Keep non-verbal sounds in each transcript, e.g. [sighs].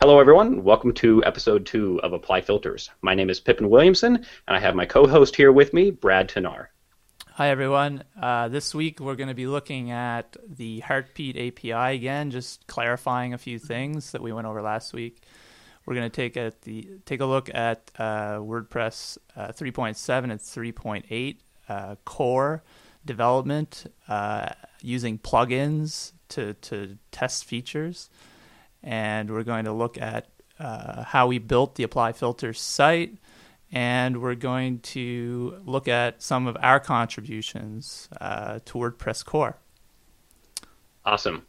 Hello, everyone. Welcome to episode two of Apply Filters. My name is Pippin Williamson, and I have my co host here with me, Brad Touesnard. Hi, everyone. Uh, this week we're going to be looking at the Heartbeat API again, just clarifying a few things that we went over last week. We're going to take a, the, take a look at uh, WordPress uh, 3.7 and 3.8 uh, core development uh, using plugins to, to test features. And we're going to look at uh, how we built the Apply Filters site and we're going to look at some of our contributions uh, to WordPress core. Awesome.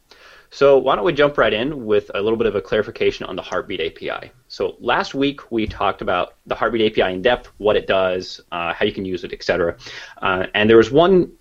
So why don't we jump right in with a little bit of a clarification on the Heartbeat API. So last week we talked about the Heartbeat API in depth, what it does, uh, how you can use it, etc. Uh, and there was one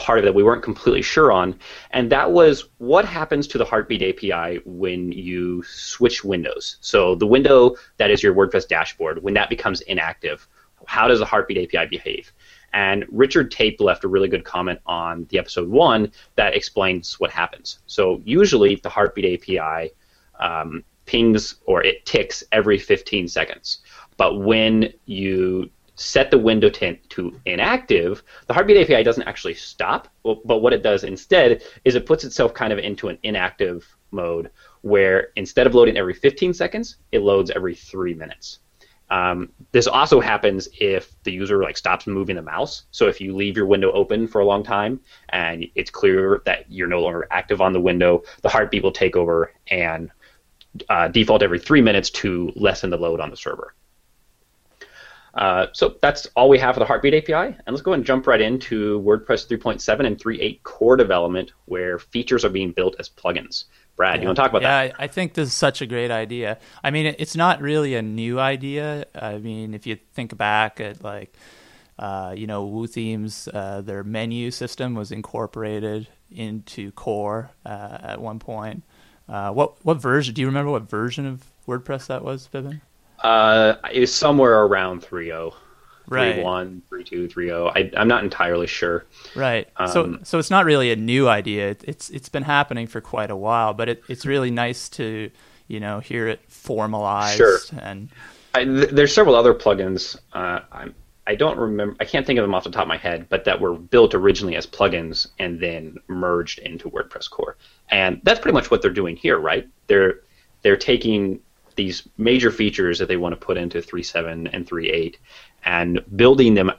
part of it we weren't completely sure on, and that was what happens to the Heartbeat API when you switch windows. So the window that is your WordPress dashboard, when that becomes inactive, how does the Heartbeat API behave? And Richard Tape left a really good comment on the episode one that explains what happens. So usually the Heartbeat API um, pings or it ticks every 15 seconds. But when you set the window to, to inactive, the Heartbeat API doesn't actually stop, but what it does instead is it puts itself kind of into an inactive mode where instead of loading every 15 seconds, it loads every three minutes. Um, this also happens if the user like stops moving the mouse. So if you leave your window open for a long time and it's clear that you're no longer active on the window, the heartbeat will take over and uh, default every three minutes to lessen the load on the server. Uh, so that's all we have for the Heartbeat API. And let's go and jump right into WordPress 3.7 and 3.8 core development where features are being built as plugins. Brad, yeah. you want to talk about yeah, that? Yeah, I think this is such a great idea. I mean, it's not really a new idea. I mean, if you think back at like, uh, you know, WooThemes, uh, their menu system was incorporated into core uh, at one point. Uh, what what version? Do you remember what version of WordPress that was, Pippin? Uh, it was somewhere around 3.0. Right. 3.1, 3.2, 3.0. I, I'm not entirely sure. Right. Um, so so it's not really a new idea. It, it's it's been happening for quite a while, but it, it's really nice to you know hear it formalized Sure. and I, th- there's several other plugins. Uh, I'm, I don't remember. I can't think of them off the top of my head, but that were built originally as plugins and then merged into WordPress core. And that's pretty much what they're doing here, right? They're they're taking these major features that they want to put into 3.7 and 3.8 and building them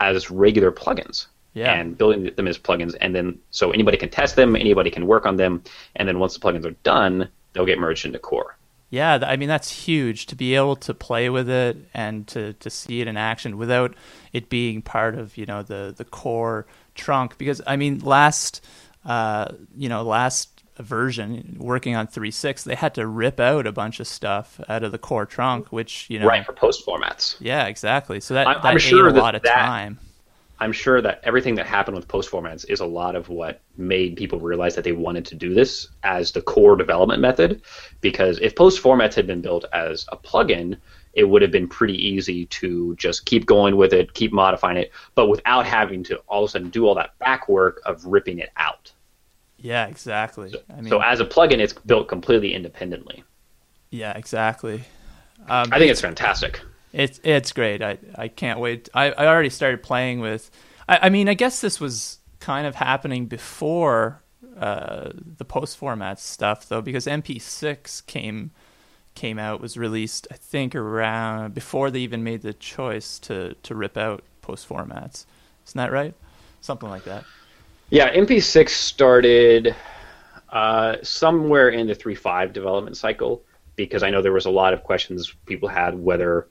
as regular plugins. Yeah. And building them as plugins, and then so anybody can test them, anybody can work on them, and then once the plugins are done, they'll get merged into core. Yeah, I mean that's huge to be able to play with it and to, to see it in action without it being part of you know the the core trunk. Because I mean, last uh, you know last version working on 3.6, they had to rip out a bunch of stuff out of the core trunk, which you know Right for post formats. yeah exactly. So that I'm- that I'm sure a that lot of that- time. I'm sure that everything that happened with post formats is a lot of what made people realize that they wanted to do this as the core development method. Because if post formats had been built as a plugin, it would have been pretty easy to just keep going with it, keep modifying it, but without having to all of a sudden do all that back work of ripping it out. Yeah, exactly. I mean, so as a plugin, it's built completely independently. yeah, exactly. Um, I think it's fantastic. It's it's great. I I can't wait. I, I already started playing with. I, I mean, I guess this was kind of happening before uh, the post format stuff, though, because MP6 came came out was released. I think around before they even made the choice to to rip out post formats. Isn't that right? Something like that. Yeah, MP6 started uh, somewhere in the 3.5 development cycle because I know there was a lot of questions people had whether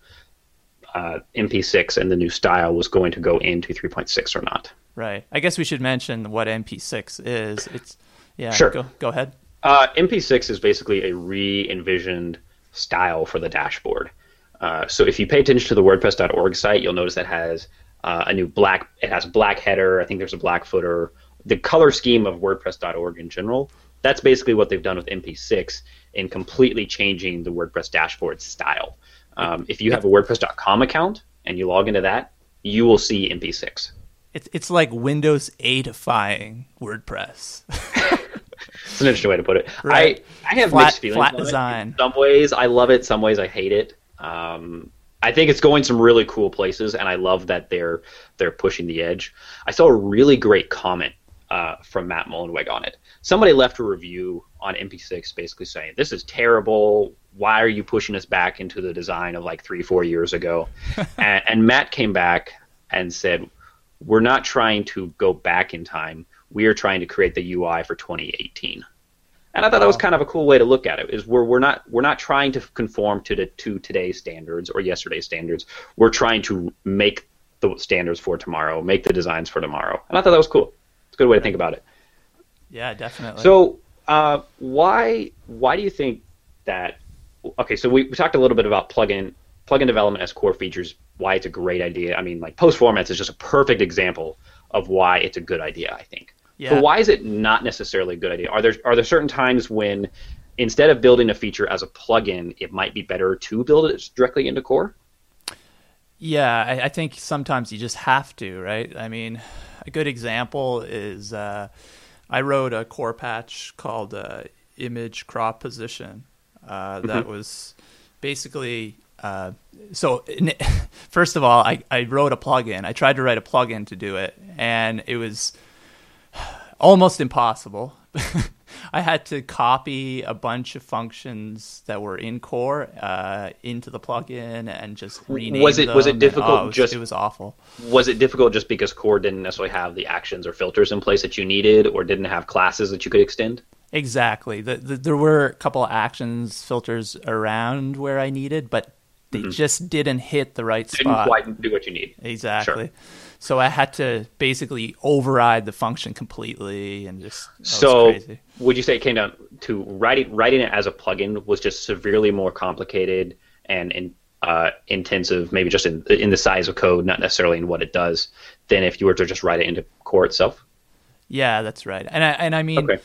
uh, MP6 and the new style was going to go into 3.6 or not. Right. I guess we should mention what MP6 is. It's yeah. Sure. Go go ahead. Uh, MP6 is basically a re-envisioned style for the dashboard. Uh, so if you pay attention to the WordPress.org site, you'll notice that has uh, a new black. It has a black header. I think there's a black footer. The color scheme of WordPress.org in general. That's basically what they've done with MP6 in completely changing the WordPress dashboard style. Um, if you have a WordPress.com account and you log into that, you will see MP6. It's it's like Windows 8ifying WordPress. [laughs] It's an interesting way to put it. Right. I I have Flat- mixed feelings. flat on it. design. In some ways, I love it. Some ways, I hate it. Um, I think it's going some really cool places, and I love that they're they're pushing the edge. I saw a really great comment uh, from Matt Mullenweg on it. Somebody left a review on MP6 basically saying, "This is terrible. Why are you pushing us back into the design of like three, four years ago?" [laughs] and, and Matt came back and said, "We're not trying to go back in time. We are trying to create the UI for 2018." And I thought that was kind of a cool way to look at it. Is we're we're not we're not trying to conform to the to today's standards or yesterday's standards. We're trying to make the standards for tomorrow, make the designs for tomorrow. And I thought that was cool. Good way to think about it. Yeah, definitely. So, uh, why why do you think that? Okay, so we, we talked a little bit about plugin plugin development as core features. Why it's a great idea. I mean, like post formats is just a perfect example of why it's a good idea. I think. yeah. But why is it not necessarily a good idea? Are there are there certain times when instead of building a feature as a plugin, it might be better to build it directly into core? Yeah, I, I think sometimes you just have to, right? I mean, a good example is uh, I wrote a core patch called uh, Image Crop Position uh, that was basically. Uh, so, [laughs] first of all, I, I wrote a plugin. I tried to write a plugin to do it, and it was almost impossible. [laughs] I had to copy a bunch of functions that were in core uh, into the plugin and just rename Was it- was it them, and- difficult oh, it was, just- it was awful. Was it difficult just because core didn't necessarily have the actions or filters in place that you needed, or didn't have classes that you could extend? Exactly. The, the, there were a couple actions filters around where I needed, but they just didn't hit the right Mm-hmm. Didn't spot. quite do what you need. Exactly. So I had to basically override the function completely and just So, crazy. Would you say it came down to writing writing it as a plugin was just severely more complicated and, and uh, intensive, maybe just in in the size of code, not necessarily in what it does, than if you were to just write it into core itself? Yeah, that's right. And I and I mean Okay.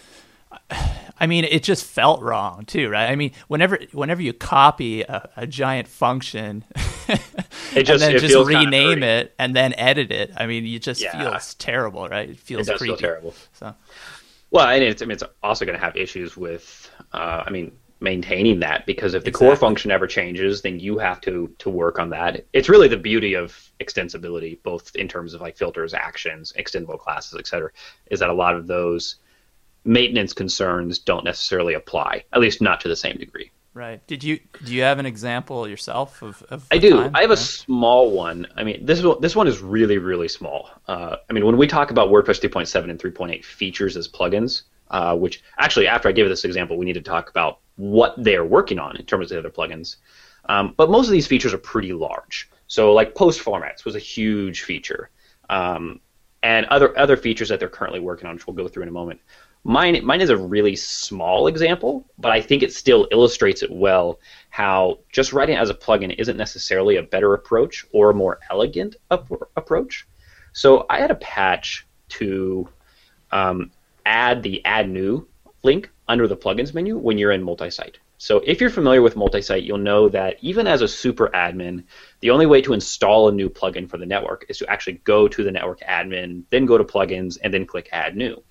I mean, it just felt wrong too, right? I mean, whenever whenever you copy a, a giant function [laughs] It just- and then it just rename it and then edit it, I mean, it just Yeah. feels terrible, right? It It feels does creepy. terrible. So Well, and it's I mean it's also going to have issues with uh, I mean maintaining that because if the core function ever changes, then you have to to work on that. It's really the beauty of extensibility, both in terms of like filters, actions, extendable classes, etc. Is that a lot of those maintenance concerns don't necessarily apply, at least not to the same degree. Right. Did you do you have an example yourself of? of I do. time? I have a small one. I mean, this one, this one is really, really small. Uh, I mean, when we talk about WordPress 3.7 and 3.8 features as plugins, uh, which actually, after I give this example, we need to talk about what they're working on in terms of the other plugins. Um, but most of these features are pretty large. So, like post formats was a huge feature, um, and other other features that they're currently working on, which we'll go through in a moment. Mine, mine is a really small example, but I think it still illustrates it well how just writing as a plugin isn't necessarily a better approach or a more elegant up- approach. So I had a patch to um, add the add new link under the plugins menu when you're in multi-site. So if you're familiar with multi-site, you'll know that even as a super admin, the only way to install a new plugin for the network is to actually go to the network admin, then go to plugins, and then click add new.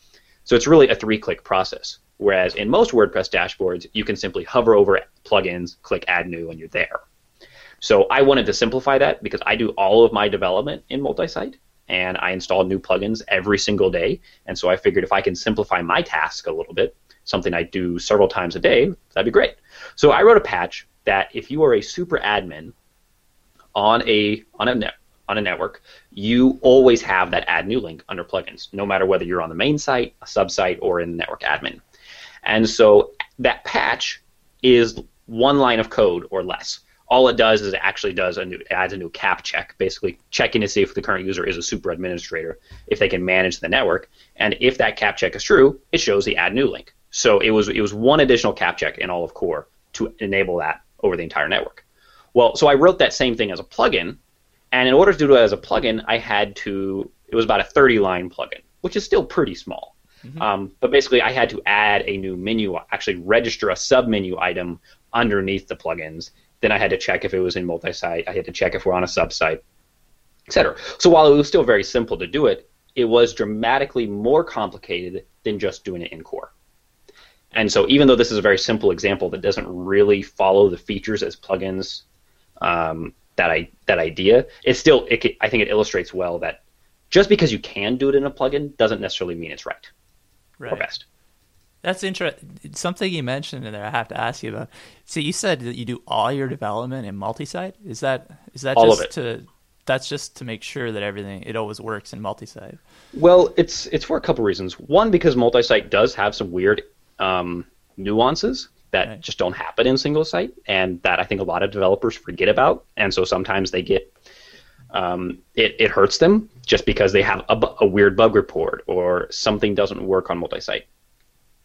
So it's really a three-click process. Whereas in most WordPress dashboards, you can simply hover over plugins, click add new, and you're there. So I wanted to simplify that because I do all of my development in multi-site and I install new plugins every single day. And so I figured if I can simplify my task a little bit, something I do several times a day, that'd be great. So I wrote a patch that if you are a super admin on a on a net on a network, you always have that add new link under plugins, no matter whether you're on the main site, a subsite, or in network admin. And so that patch is one line of code or less. All it does is it actually does a new adds a new cap check, basically checking to see if the current user is a super administrator, if they can manage the network, and if that cap check is true, it shows the add new link. So it was it was one additional cap check in all of core to enable that over the entire network. Well, so I wrote that same thing as a plugin, and in order to do it as a plugin, I had to it was about a 30 line plugin, which is still pretty small. Um, but basically, I had to add a new menu, actually register a submenu item underneath the plugins. Then I had to check if it was in multi-site. I had to check if we're on a sub-site, etc. So while it was still very simple to do it, it was dramatically more complicated than just doing it in core. And so even though this is a very simple example that doesn't really follow the features as plugins, um, that I that idea, it still it, I think it illustrates well that just because you can do it in a plugin doesn't necessarily mean it's right, right. or best. That's interesting. Something you mentioned in there, I have to ask you about. So you said that you do all your development in multi-site. Is that is that all just to that's just to make sure that everything it always works in multi-site? Well, it's it's for a couple reasons. One, because multi-site does have some weird um, nuances that right. just don't happen in single site, and that I think a lot of developers forget about, and so sometimes they get um, it, it hurts them just because they have a, a weird bug report or something doesn't work on multi-site.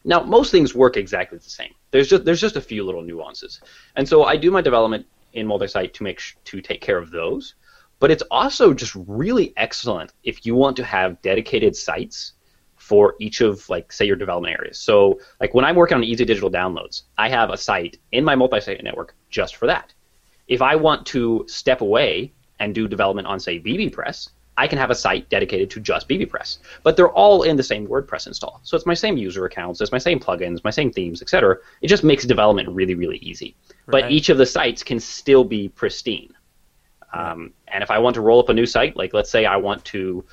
Now, most things work exactly the same. There's just there's just a few little nuances, and so I do my development in multi-site to make sh- to take care of those. But it's also just really excellent if you want to have dedicated sites for each of like say your development areas. So like when I'm working on easy digital downloads, I have a site in my multi-site network just for that. If I want to step away and do development on say bbPress, I can have a site dedicated to just bbPress. But they're all in the same WordPress install. So it's my same user accounts, it's my same plugins, my same themes, etc. It just makes development really, really easy. Right. But each of the sites can still be pristine. Um, and if I want to roll up a new site, like let's say I want to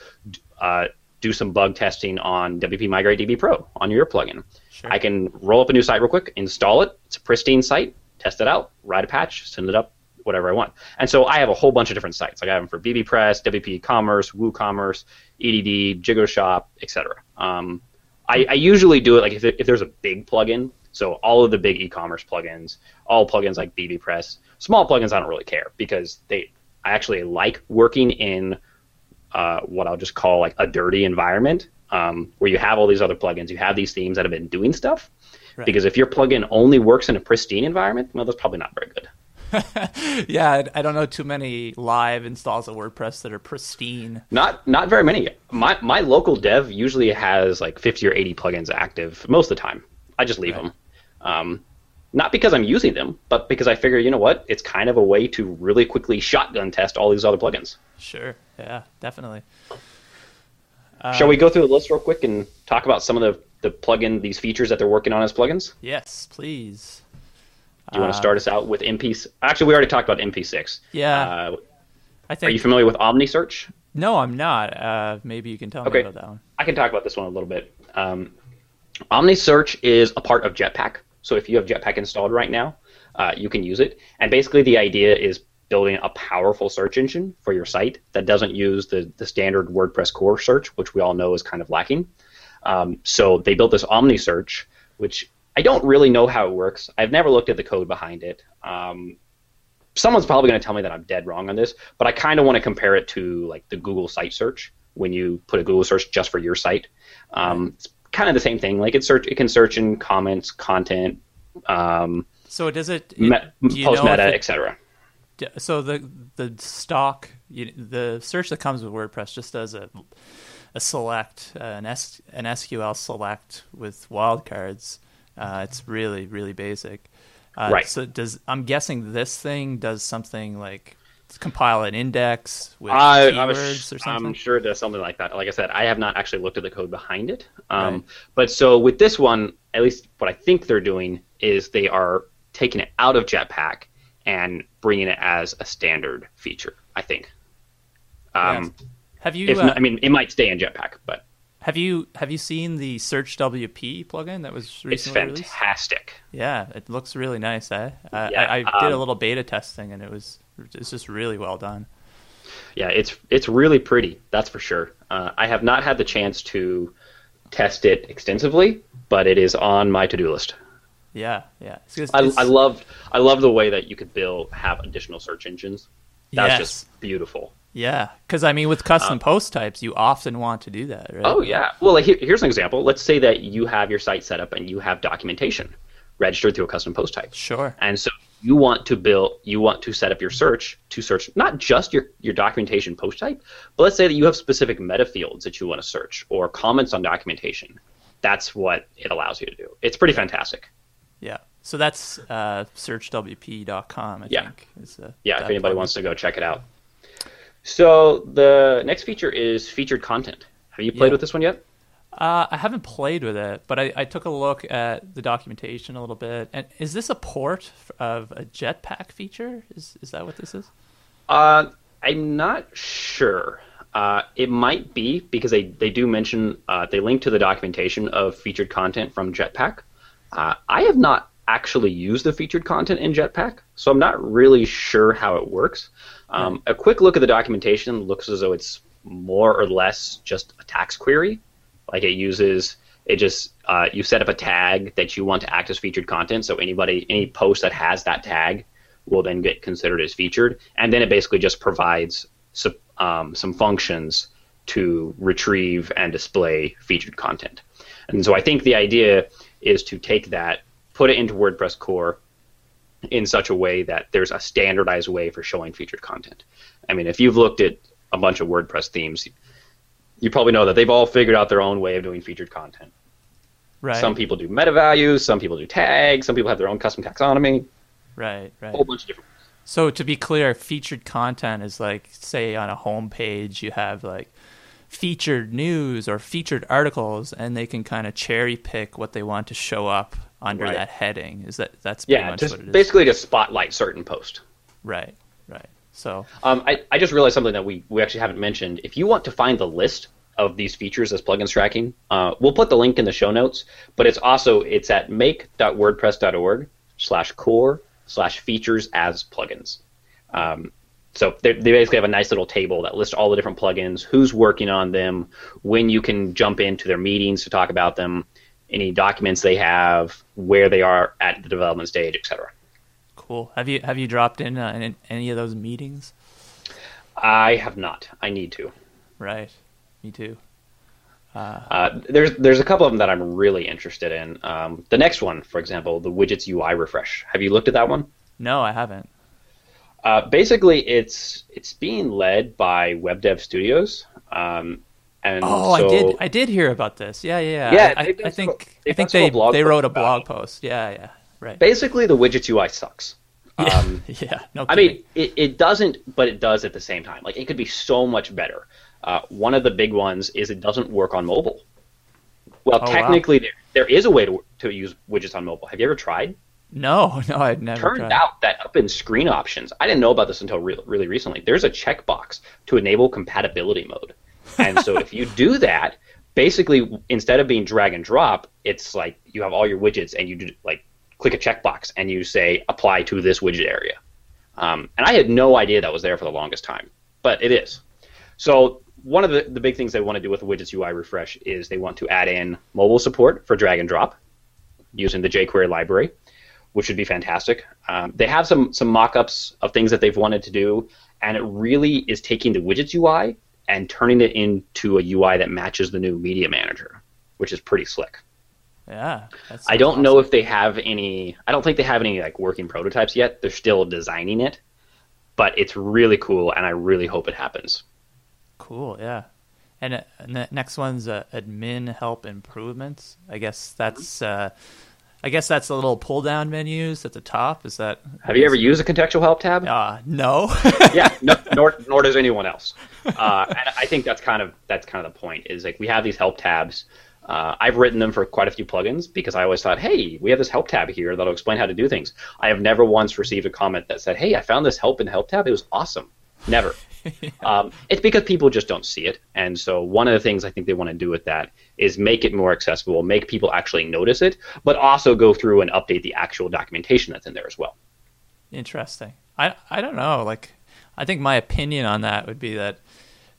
uh, do some bug testing on WP Migrate DB Pro on your plugin, sure. I can roll up a new site real quick, install it. It's a pristine site, test it out, write a patch, send it up, whatever I want. And so I have a whole bunch of different sites. Like I have them for bbPress, WP Commerce, WooCommerce, EDD, JigoShop, etc. Um, I, I, usually do it like if, it, if there's a big plugin. So all of the big e-commerce plugins, all plugins like bbPress, small plugins I don't really care because they I actually like working in uh, what I'll just call like a dirty environment um, where you have all these other plugins, you have these themes that have been doing stuff. Right. Because if your plugin only works in a pristine environment, well, that's probably not very good. [laughs] yeah, I don't know too many live installs of WordPress that are pristine. Not not very many. My my local dev usually has like 50 or 80 plugins active most of the time. I just leave right. them. Um, not because I'm using them, but because I figure, you know what, it's kind of a way to really quickly shotgun test all these other plugins. Sure. Yeah, definitely. Shall we go through the list real quick and talk about some of the, the plugin, these features that they're working on as plugins? Yes, please. Do you want to start us out with MP? Actually, we already talked about MP6. Yeah. Uh, I think. Are you familiar with OmniSearch? No, I'm not. Uh, maybe you can tell okay. me about that one. I can talk about this one a little bit. Um, OmniSearch is a part of Jetpack. So if you have Jetpack installed right now, uh, you can use it. And basically, the idea is building a powerful search engine for your site that doesn't use the, the standard WordPress core search, which we all know is kind of lacking. Um, so they built this OmniSearch, which I don't really know how it works. I've never looked at the code behind it. Um, someone's probably going to tell me that I'm dead wrong on this, but I kind of want to compare it to like the Google site search when you put a Google search just for your site. Um, it's kind of the same thing. Like it search, it can search in comments, content. Um, so it does it, it me, post meta, etc. So the the stock, you, the search that comes with WordPress just does a a select, uh, an, S, an SQL select with wildcards. Uh, it's really really basic. Uh, right. So does I'm guessing this thing does something like compile an index with I, keywords or something? I'm sure it does something like that. Like I said, I have not actually looked at the code behind it. Um, right. But so with this one, at least what I think they're doing is they are taking it out of Jetpack and bringing it as a standard feature. I think. Um, yeah. Have you? Uh, I mean, it might stay in Jetpack, but have you have you seen the SearchWP plugin that was recently It's fantastic. Released? Yeah, it looks really nice. Eh? Uh, yeah, I, I did um, a little beta testing and it was it's just really well done. Yeah, it's it's really pretty. That's for sure. Uh, I have not had the chance to test it extensively, but it is on my to do list. Yeah, yeah. It's, it's, I, I love I love the way that you could build have additional search engines. That's yes. just beautiful. Yeah, because I mean, with custom um, post types, you often want to do that, right? Oh yeah. Well, like, here, here's an example. Let's say that you have your site set up and you have documentation registered through a custom post type. Sure. And so you want to build, you want to set up your search to search not just your your documentation post type, but let's say that you have specific meta fields that you want to search or comments on documentation. That's what it allows you to do. It's pretty fantastic. Yeah. So that's uh, searchwp.com. I yeah. think. Is, uh, yeah. If anybody wants to go check it out. So the next feature is featured content. Have you played yeah. with this one yet? Uh, I haven't played with it, but I, I took a look at the documentation a little bit. And is this a port of a Jetpack feature? Is is that what this is? Uh, I'm not sure. Uh, it might be because they, they do mention uh, they link to the documentation of featured content from Jetpack. Uh, I have not actually used the featured content in Jetpack, so I'm not really sure how it works. Um, a quick look at the documentation looks as though it's more or less just a tax query. Like it uses it just uh, you set up a tag that you want to act as featured content. So anybody any post that has that tag will then get considered as featured, and then it basically just provides some, um, some functions to retrieve and display featured content. And so I think the idea is to take that, put it into WordPress core in such a way that there's a standardized way for showing featured content. I mean, if you've looked at a bunch of WordPress themes, you probably know that they've all figured out their own way of doing featured content. Right. Some people do meta values, some people do tags, some people have their own custom taxonomy. Right, right. A whole bunch of different. So to be clear, featured content is like, say, on a home page, you have like featured news or featured articles, and they can kind of cherry pick what they want to show up under Right. that heading. Is that that's pretty Yeah, much just what it is? basically to spotlight certain posts. Right, right. So Um, I, I just realized something that we, we actually haven't mentioned. If you want to find the list of these features as plugins tracking, uh, we'll put the link in the show notes. But it's also it's at make.wordpress.org slash core slash features as plugins. Um, so they they basically have a nice little table that lists all the different plugins, who's working on them, when you can jump into their meetings to talk about them, any documents they have, where they are at the development stage, etc. cool. Have you have you dropped in, uh, in any of those meetings? I have not. I need to. Right. Me too. Uh, there's there's a couple of them that I'm really interested in. Um, the next one, for example, the widgets UI refresh. Have you looked at that one? No, I haven't. Uh, basically, it's it's being led by WebDevStudios. Um, and Oh, so, I did. I did hear about this. Yeah, yeah. Yeah, I, I, think I think they they wrote a blog post. Yeah, yeah. Right. basically the widgets UI sucks. [laughs] Yeah. Um, [laughs] yeah. No. I mean, it, it doesn't, but it does at the same time. Like it could be so much better. Uh, one of the big ones is it doesn't work on mobile. Well, Oh, wow. technically, there, there is a way to, to use widgets on mobile. Have you ever tried? No, [laughs] no, I've never. Turned tried. out that up in screen options, I didn't know about this until re- really recently. There's a checkbox to enable compatibility mode, and so if you do [laughs] that, basically instead of being drag and drop, it's like you have all your widgets and you do, like click a checkbox and you say apply to this widget area. Um, and I had no idea that was there for the longest time, but it is. So one of the, the big things they want to do with the widgets UI refresh is they want to add in mobile support for drag and drop using the jQuery library which would be fantastic. Um, they have some some mock-ups of things that they've wanted to do, and it really is taking the widgets UI and turning it into a UI that matches the new Media Manager, which is pretty slick. Yeah. I don't awesome. know if they have any. I don't think they have any like working prototypes yet. They're still designing it, but it's really cool, and I really hope it happens. Cool. Yeah. And, uh, and the next one's uh, admin help improvements. I guess that's. Uh, I guess that's the little pull down menus at the top. Is that? Have you ever used a contextual help tab? Uh, no. [laughs] yeah, no, nor nor does anyone else. [laughs] Uh, and I think that's kind of that's kind of the point. Is like we have these help tabs. Uh, I've written them for quite a few plugins because I always thought, hey, we have this help tab here that'll explain how to do things. I have never once received a comment that said, hey, I found this help in the help tab. It was awesome. Never. [laughs] um, it's because people just don't see it. And so one of the things I think they want to do with that is make it more accessible, make people actually notice it, but also go through and update the actual documentation that's in there as well. Interesting. I I don't know. Like, I think my opinion on that would be that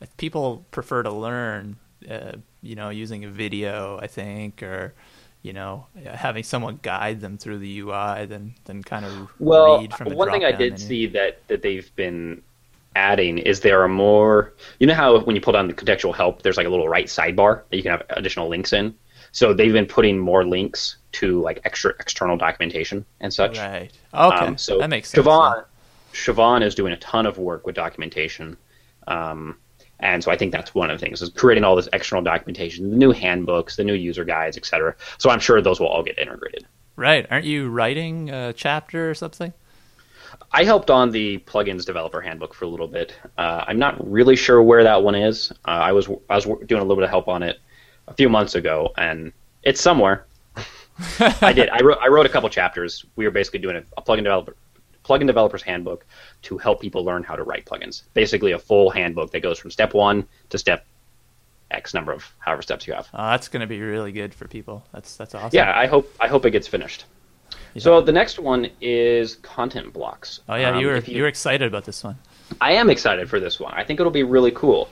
if people prefer to learn, uh, you know, using a video, I think, or you know, having someone guide them through the UI, than than kind of Well, read from the one thing I did menu. see that that they've been adding is there are more. You know how when you pull down the contextual help, there's like a little right sidebar that you can have additional links in. So they've been putting more links to like extra external documentation and such. Right. Okay. Um, so that makes sense. Siobhan, Siobhan is doing a ton of work with documentation. Um, and so I think that's one of the things is creating all this external documentation, the new handbooks, the new user guides, etc. So I'm sure those will all get integrated. Right. Aren't you writing a chapter or something? I helped on the plugins developer handbook for a little bit. Uh, I'm not really sure where that one is. Uh, I was I was doing a little bit of help on it a few months ago, and it's somewhere. I did. I wrote. I wrote a couple chapters. We were basically doing a, a plugin developer plugin developer's handbook to help people learn how to write plugins. Basically, a full handbook that goes from step one to step X number of however steps you have. Uh, that's going to be really good for people. That's that's awesome. Yeah, I hope I hope it gets finished. Yeah. So the next one is content blocks. Oh yeah, um, you were you, you were excited about this one. I am excited for this one. I think it'll be really cool.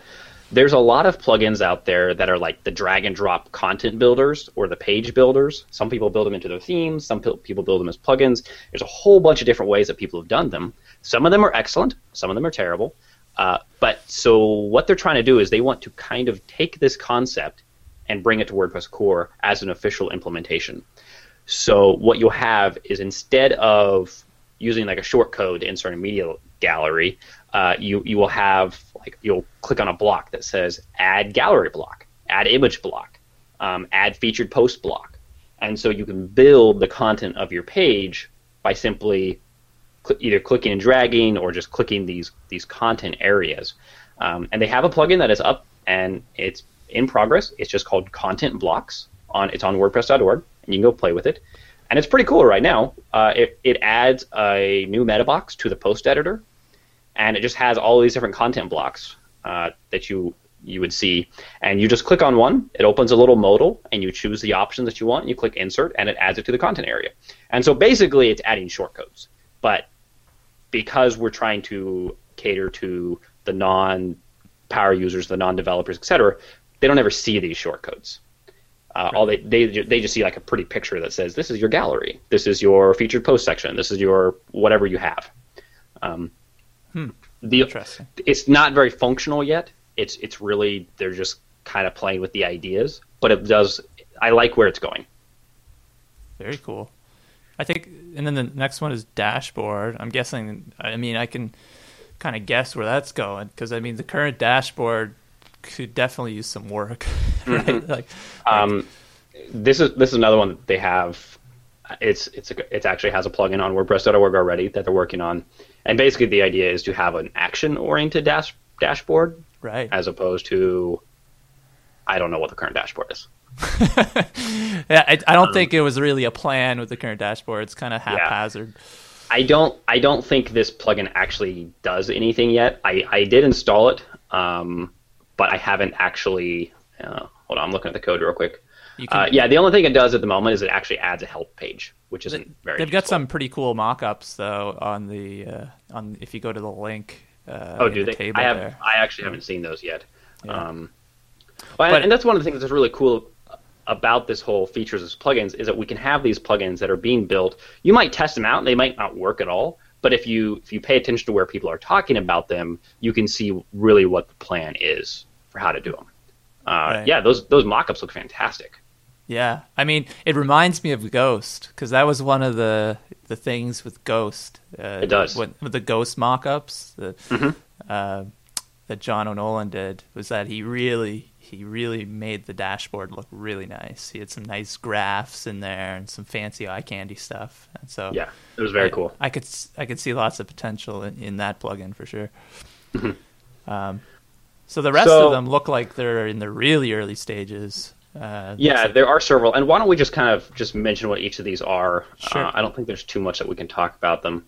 There's a lot of plugins out there that are like the drag and drop content builders or the page builders. Some people build them into their themes, some people build them as plugins. There's a whole bunch of different ways that people have done them. Some of them are excellent, some of them are terrible. Uh, but so what they're trying to do is they want to kind of take this concept and bring it to WordPress core as an official implementation. So what you'll have is instead of using like a short code to insert a media gallery, uh, you you will have like you'll click on a block that says add gallery block, add image block, um, add featured post block, and so you can build the content of your page by simply cl- either clicking and dragging or just clicking these these content areas. Um, and they have a plugin that is up and it's in progress. It's just called Content Blocks on it's on WordPress.org, and you can go play with it. And it's pretty cool right now. Uh, it, it adds a new meta box to the post editor, and it just has all these different content blocks uh, that you you would see. And you just click on one, it opens a little modal, and you choose the option that you want, and you click Insert, and it adds it to the content area. And so basically, it's adding shortcodes. But because we're trying to cater to the non power users, the non developers, etc., they don't ever see these shortcodes. Uh, all they, they they just see like a pretty picture that says this is your gallery, this is your featured post section, this is your whatever you have. Um, hmm. The, Interesting. It's not very functional yet. It's it's really they're just kind of playing with the ideas, but it does. I like where it's going. Very cool. I think, and then the next one is dashboard. I'm guessing. I mean, I can kind of guess where that's going because I mean the current dashboard could definitely use some work. [laughs] right? Mm-hmm. Like, um, this is this is another one that they have. It's it's a, it actually has a plugin on WordPress.org already that they're working on, and basically the idea is to have an action oriented dash dashboard, right? As opposed to, I don't know what the current dashboard is. [laughs] yeah, I, I don't um, think it was really a plan with the current dashboard. It's kind of haphazard. Yeah. I don't I don't think this plugin actually does anything yet. I, I did install it. Um, but I haven't actually. Uh, hold on, I'm looking at the code real quick. Uh, yeah, the only thing it does at the moment is it actually adds a help page, which isn't very. They've useful. got some pretty cool mock-ups though on the uh, on if you go to the link. Uh, oh, do the they? I have. There. I actually haven't seen those yet. Yeah. Um, well, but, and that's one of the things that's really cool about this whole features as plugins is that we can have these plugins that are being built. You might test them out and they might not work at all, but if you if you pay attention to where people are talking about them, you can see really what the plan is for how to do them. Uh, right. Yeah, those those mock-ups look fantastic. Yeah, I mean, it reminds me of Ghost because that was one of the the things with Ghost. Uh, it does with, with the Ghost mock-ups that mm-hmm. uh, that John O'Nolan did was that he really he really made the dashboard look really nice. He had some nice graphs in there and some fancy eye candy stuff. And so yeah, it was very I, cool. I could I could see lots of potential in, in that plugin for sure. Mm-hmm. Um, so the rest so, of them look like they're in the really early stages. Uh, yeah, like... there are several, and why don't we just kind of just mention what each of these are? Sure. Uh, I don't think there's too much that we can talk about them.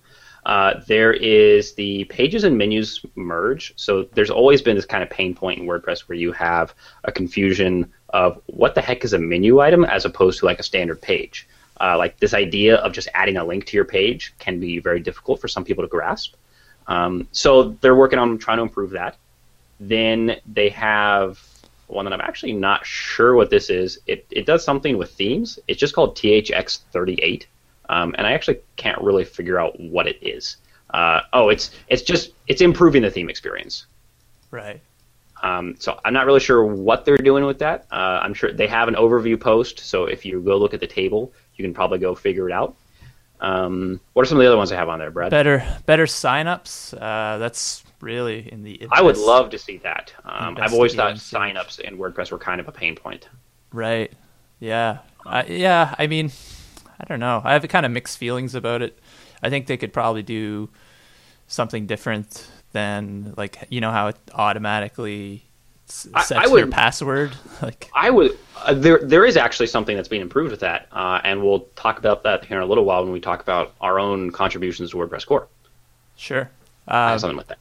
Uh, there is the pages and menus merge. So there's always been this kind of pain point in WordPress where you have a confusion of what the heck is a menu item as opposed to like a standard page. Uh, like this idea of just adding a link to your page can be very difficult for some people to grasp. Um, so they're working on trying to improve that. Then they have one that I'm actually not sure what this is. It, it does something with themes. It's just called THX38 um, and I actually can't really figure out what it is. Uh, oh, it's it's just it's improving the theme experience. Right. Um, so I'm not really sure what they're doing with that. Uh, I'm sure they have an overview post, so if you go look at the table, you can probably go figure it out. Um, what are some of the other ones I have on there, Brad? Better better signups. Uh, that's really in the. I would love to see that. Um, I've always thought signups in WordPress were kind of a pain point. Right. Yeah. Uh, yeah. I mean, I don't know. I have kind of mixed feelings about it. I think they could probably do something different than like you know how it automatically sets I to would- their password. [laughs] Like, I would. Uh, there, there is actually something that's being improved with that, uh, and we'll talk about that here in a little while when we talk about our own contributions to WordPress core. sure. I have Um, something with that.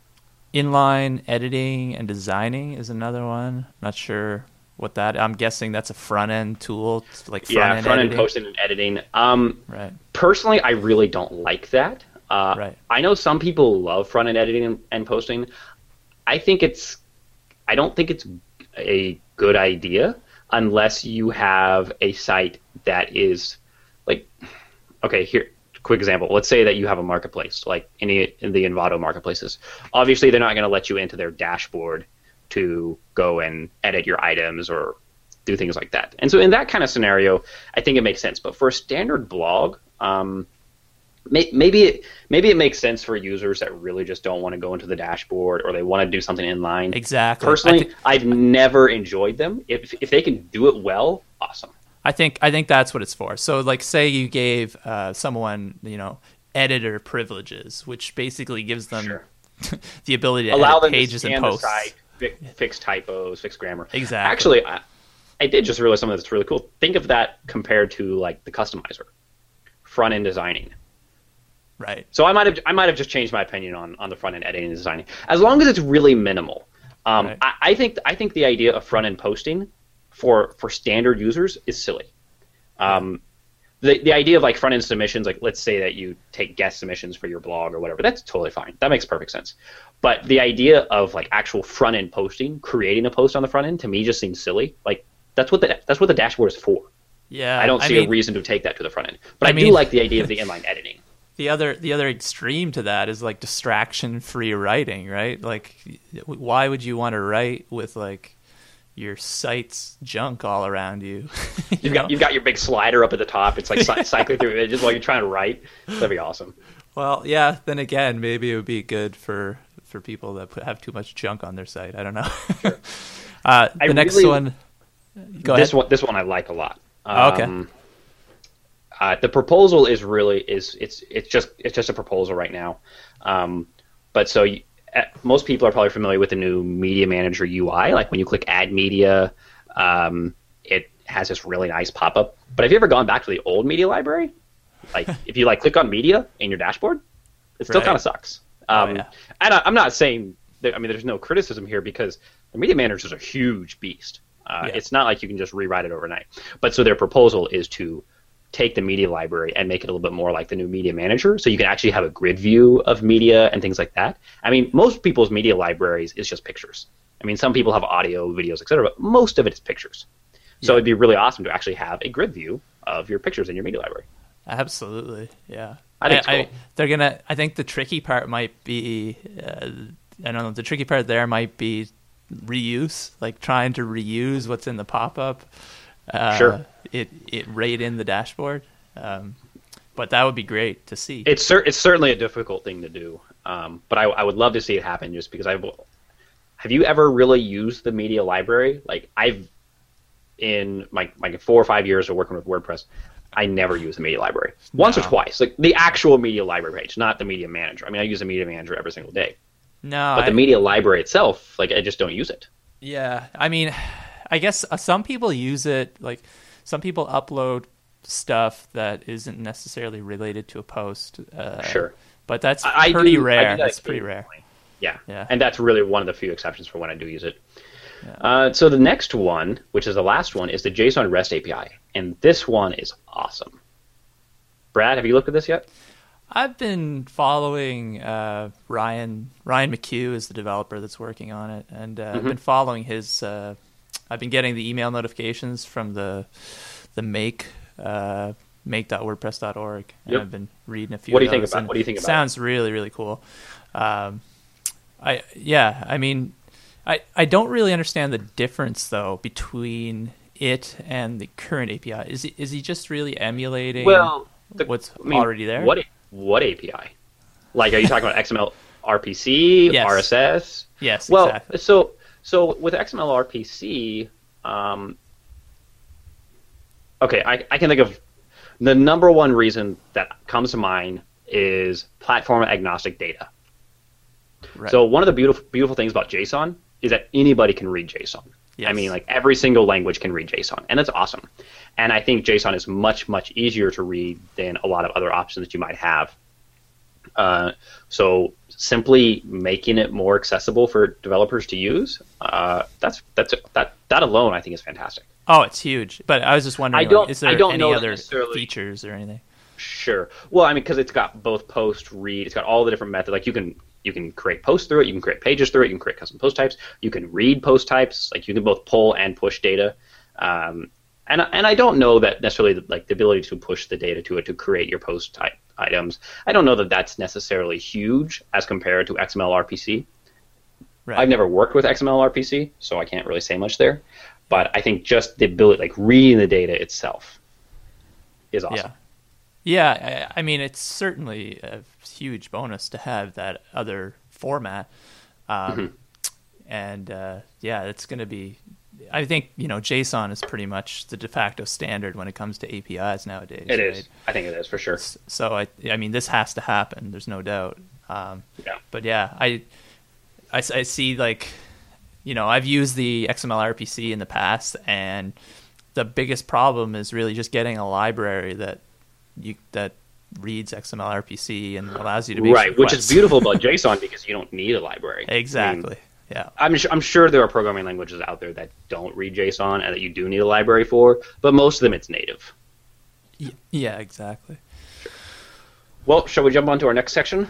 inline editing and designing is another one. Not sure what that. I'm guessing that's a front end tool, like front Yeah, end front end and editing. Um, Right. personally, I really don't like that. Uh, Right. I know some people love front end editing and, and posting. I think it's, I don't think it's a good idea unless you have a site that is like, okay, here, quick example. Let's say that you have a marketplace, like any in the Envato marketplaces. Obviously, they're not going to let you into their dashboard to go and edit your items or do things like that. And so in that kind of scenario, I think it makes sense. But for a standard blog, um, may, maybe it, maybe it makes sense for users that really just don't want to go into the dashboard or they want to do something inline. Exactly. Personally, I've never enjoyed them. If if they can do it well, awesome. I think I think that's what it's for. So, like, say you gave uh, someone, you know, editor privileges, which basically gives them Sure. [laughs] the ability to Allow edit pages and scan the posts. site, fi- fix typos, fix grammar. Exactly. Actually, I, I did just realize something that's really cool. Think of that compared to like the customizer, front end designing. Right. So I might have I might have just changed my opinion on, on the front end editing and designing. As long as it's really minimal, um, Right. I, I think I think the idea of front end posting for for standard users is silly. Um, the the idea of like front end submissions, like let's say that you take guest submissions for your blog or whatever, that's totally fine. That makes perfect sense. But the idea of like actual front end posting, creating a post on the front end, to me just seems silly. Like that's what the that's what the dashboard is for. Yeah. I don't see mean, a reason to take that to the front end. But I I, mean- do like the idea of the [laughs] inline editing. the other the other extreme to that is like distraction free writing right like why would you want to write with like your site's junk all around you [laughs] you You've know? got, you've got your big slider up at the top. It's like [laughs] cy- cycling through images while you're trying to write. That'd be awesome. well yeah then again maybe it would be good for for people that put, have too much junk on their site i don't know [laughs] uh, the I next really- one go this ahead one, this one I like a lot. Oh, okay. Um, uh, the proposal is really is it's it's just it's just a proposal right now. Um, but so you, most people are probably familiar with the new Media Manager UI. Like when you click Add Media, um, it has this really nice pop up. But have you ever gone back to the old media library? Like [laughs] if you like click on Media in your dashboard, it still Right. kind of sucks. Um, yeah. And I, I'm not saying that, I mean there's no criticism here because the Media Manager is a huge beast. Uh, Yeah. It's not like you can just rewrite it overnight. But so their proposal is to take the media library and make it a little bit more like the new media manager so you can actually have a grid view of media and things like that i mean most people's media libraries is just pictures i mean some people have audio videos etc but most of it is pictures so Yeah. it'd be really awesome to actually have a grid view of your pictures in your media library Absolutely, yeah. I think cool. they're gonna. I think the tricky part might be. Uh, I don't know. The tricky part there might be reuse, like trying to reuse what's in the pop up. Uh, Sure. It it right in the dashboard. Um, but that would be great to see. it's cer- it's certainly a difficult thing to do um, but I, I would love to see it happen just because i have you ever really used the media library like i've in my, my four or five years of working with wordpress i never use the media library once or twice like the actual media library page not the media manager i mean i use the media manager every single day no, but I- the media library itself like i just don't use it Yeah, I mean, I guess uh, some people use it. Like some people upload stuff that isn't necessarily related to a post. Uh, Sure. but that's I- pretty I do rare. that That's pretty rare. Yeah. Yeah. And that's really one of the few exceptions for when I do use it. Uh, so the next one, which is the last one, is the JSON REST API. And this one is awesome. Brad, have you looked at this yet? I've been following uh, Ryan. Ryan McCue is the developer that's working on it, and uh, I've Mm-hmm. been following his. Uh, I've been getting the email notifications from the the make uh, make.wordpress.org, and Yep. I've been reading a few. What do you think about- what do you think about it? Sounds really really cool. Um, I yeah, I mean, I I don't really understand the difference though between it and the current API. Is he, is he just really emulating the- what's I mean, already there? What what API? Like, are you talking about [laughs] XML RPC, Yes. RSS? Yes, Well, exactly. so so with XML RPC, um, okay, I, I can think of the number one reason that comes to mind is platform agnostic data. Right. So one of the beautiful beautiful things about JSON is that anybody can read JSON. Yes. I mean, like every single language can read JSON, and that's awesome. And I think JSON is much much easier to read than a lot of other options that you might have. Uh, so simply making it more accessible for developers to use, uh, that's that's that that alone I think is fantastic. Oh, it's huge. But I was just wondering, I don't- like, is there I don't any know other features or anything? Sure. Well, I mean, because it's got both post, read. It's got all the different methods. Like you can you can create posts through it. You can create pages through it. You can create custom post types. You can read post types. Like you can both pull and push data. Um, and and I don't know that necessarily like the ability to push the data to it to create your post type items. I don't know that that's necessarily huge as compared to XML RPC. Right. I've never worked with XML RPC, so I can't really say much there. But I think just the ability, like reading the data itself, is awesome. Yeah. Yeah, I, I mean, it's certainly a huge bonus to have that other format. Um, Mm-hmm. And uh, yeah, it's going to be. I think you know JSON is pretty much the de facto standard when it comes to APIs nowadays. It right? is. I think it is for sure. So I, I mean, this has to happen. There's no doubt. Um, Yeah. But yeah, I, I, I see like, you know, I've used the XML RPC in the past, and the biggest problem is really just getting a library that you that reads XML RPC and allows you to make right, which is beautiful about [laughs] JSON because you don't need a library. I mean, Exactly. Yeah. I'm, su- I'm sure there are programming languages out there that don't read JSON and that you do need a library for, but most of them it's native. Y- Yeah. Exactly. Well, shall we jump on to our next section?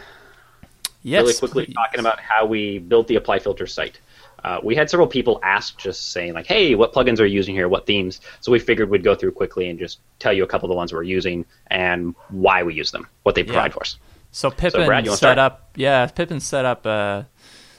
Yes. really quickly please. talking about how we built the apply filter site. Uh, we had several people ask, just saying like, "Hey, what plugins are you using here? What themes?" So we figured we'd go through quickly and just tell you a couple of the ones we're using and why we use them, what they provide for us. So Pippin Brad, you set start? up, yeah, Pippin set up uh,